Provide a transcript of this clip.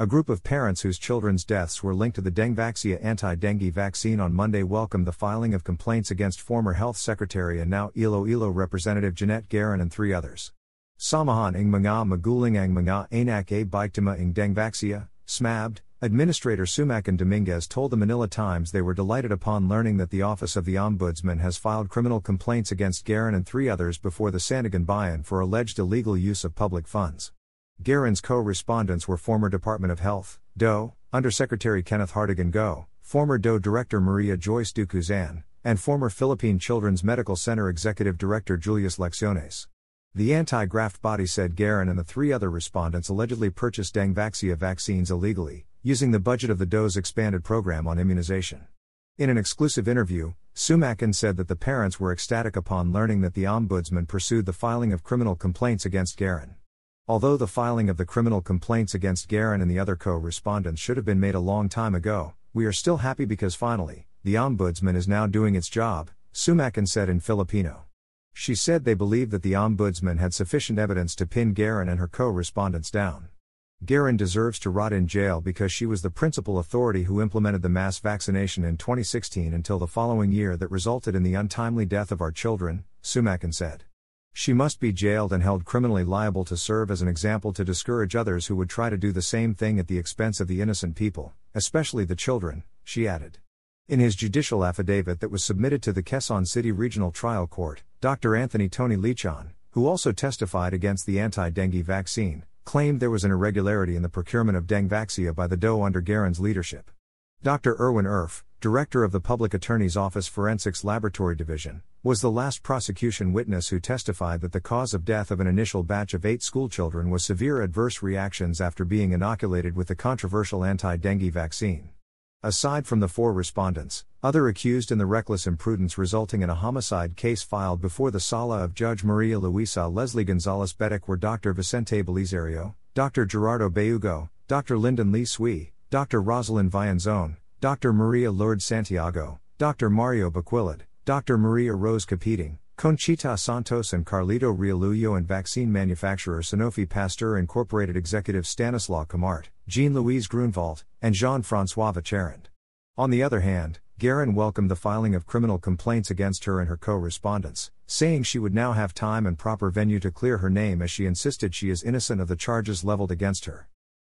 A group of parents whose children's deaths were linked to the Dengvaxia anti-dengue vaccine on Monday welcomed the filing of complaints against former Health Secretary and now Iloilo Representative Janette Garin and three others. Samahan ng mga magulang ang mga anak a biktima ng Dengvaxia, SMABD, Administrator Sumacan Dominguez told the Manila Times they were delighted upon learning that the Office of the Ombudsman has filed criminal complaints against Garin and three others before the Sandiganbayan for alleged illegal use of public funds. Garin's co respondents were former Department of Health, DOE, Undersecretary Kenneth Hartigan Go, former DOE Director Maria Joyce Ducusin, and former Philippine Children's Medical Center Executive Director Julius Lecciones. The anti graft body said Garin and the three other respondents allegedly purchased Dengvaxia vaccines illegally, using the budget of the DOE's expanded program on immunization. In an exclusive interview, Sumakin said that the parents were ecstatic upon learning that the Ombudsman pursued the filing of criminal complaints against Garin. Although the filing of the criminal complaints against Garin and the other co respondents should have been made a long time ago, we are still happy because finally, the Ombudsman is now doing its job, Sumakin said in Filipino. She said they believed that the Ombudsman had sufficient evidence to pin Garin and her co respondents down. Garin deserves to rot in jail because she was the principal authority who implemented the mass vaccination in 2016 until the following year that resulted in the untimely death of our children, Sumakin said. She must be jailed and held criminally liable to serve as an example to discourage others who would try to do the same thing at the expense of the innocent people, especially the children, she added. In his judicial affidavit that was submitted to the Quezon City Regional Trial Court, Dr. Anthony Tony Leachon, who also testified against the anti dengue vaccine, claimed there was an irregularity in the procurement of Dengvaxia by the DOE under Garin's leadership. Dr. Erwin Erfe, director of the Public Attorney's Office Forensics Laboratory Division, was the last prosecution witness who testified that the cause of death of an initial batch of eight schoolchildren was severe adverse reactions after being inoculated with the controversial anti dengue vaccine. Aside from the four respondents, other accused in the reckless imprudence resulting in a homicide case filed before the sala of Judge Maria Luisa Leslie Gonzalez Betic were Dr. Vicente Belizario, Dr. Gerardo Bayugo, Dr. Lyndon Lee Suy, Dr. Rosalind Vianzon, Dr. Maria Lourdes Santiago, Dr. Mario Baquilod, Dr. Maria Rose Capeding, Conchita Santos and Carlito Realuyo and vaccine manufacturer Sanofi Pasteur Incorporated executive Stanislaw Camart, Jean-Louise Grunwald, and Jean-François Vacherand. On the other hand, Garin welcomed the filing of criminal complaints against her and her co-respondents, saying she would now have time and proper venue to clear her name as she insisted she is innocent of the charges leveled against her.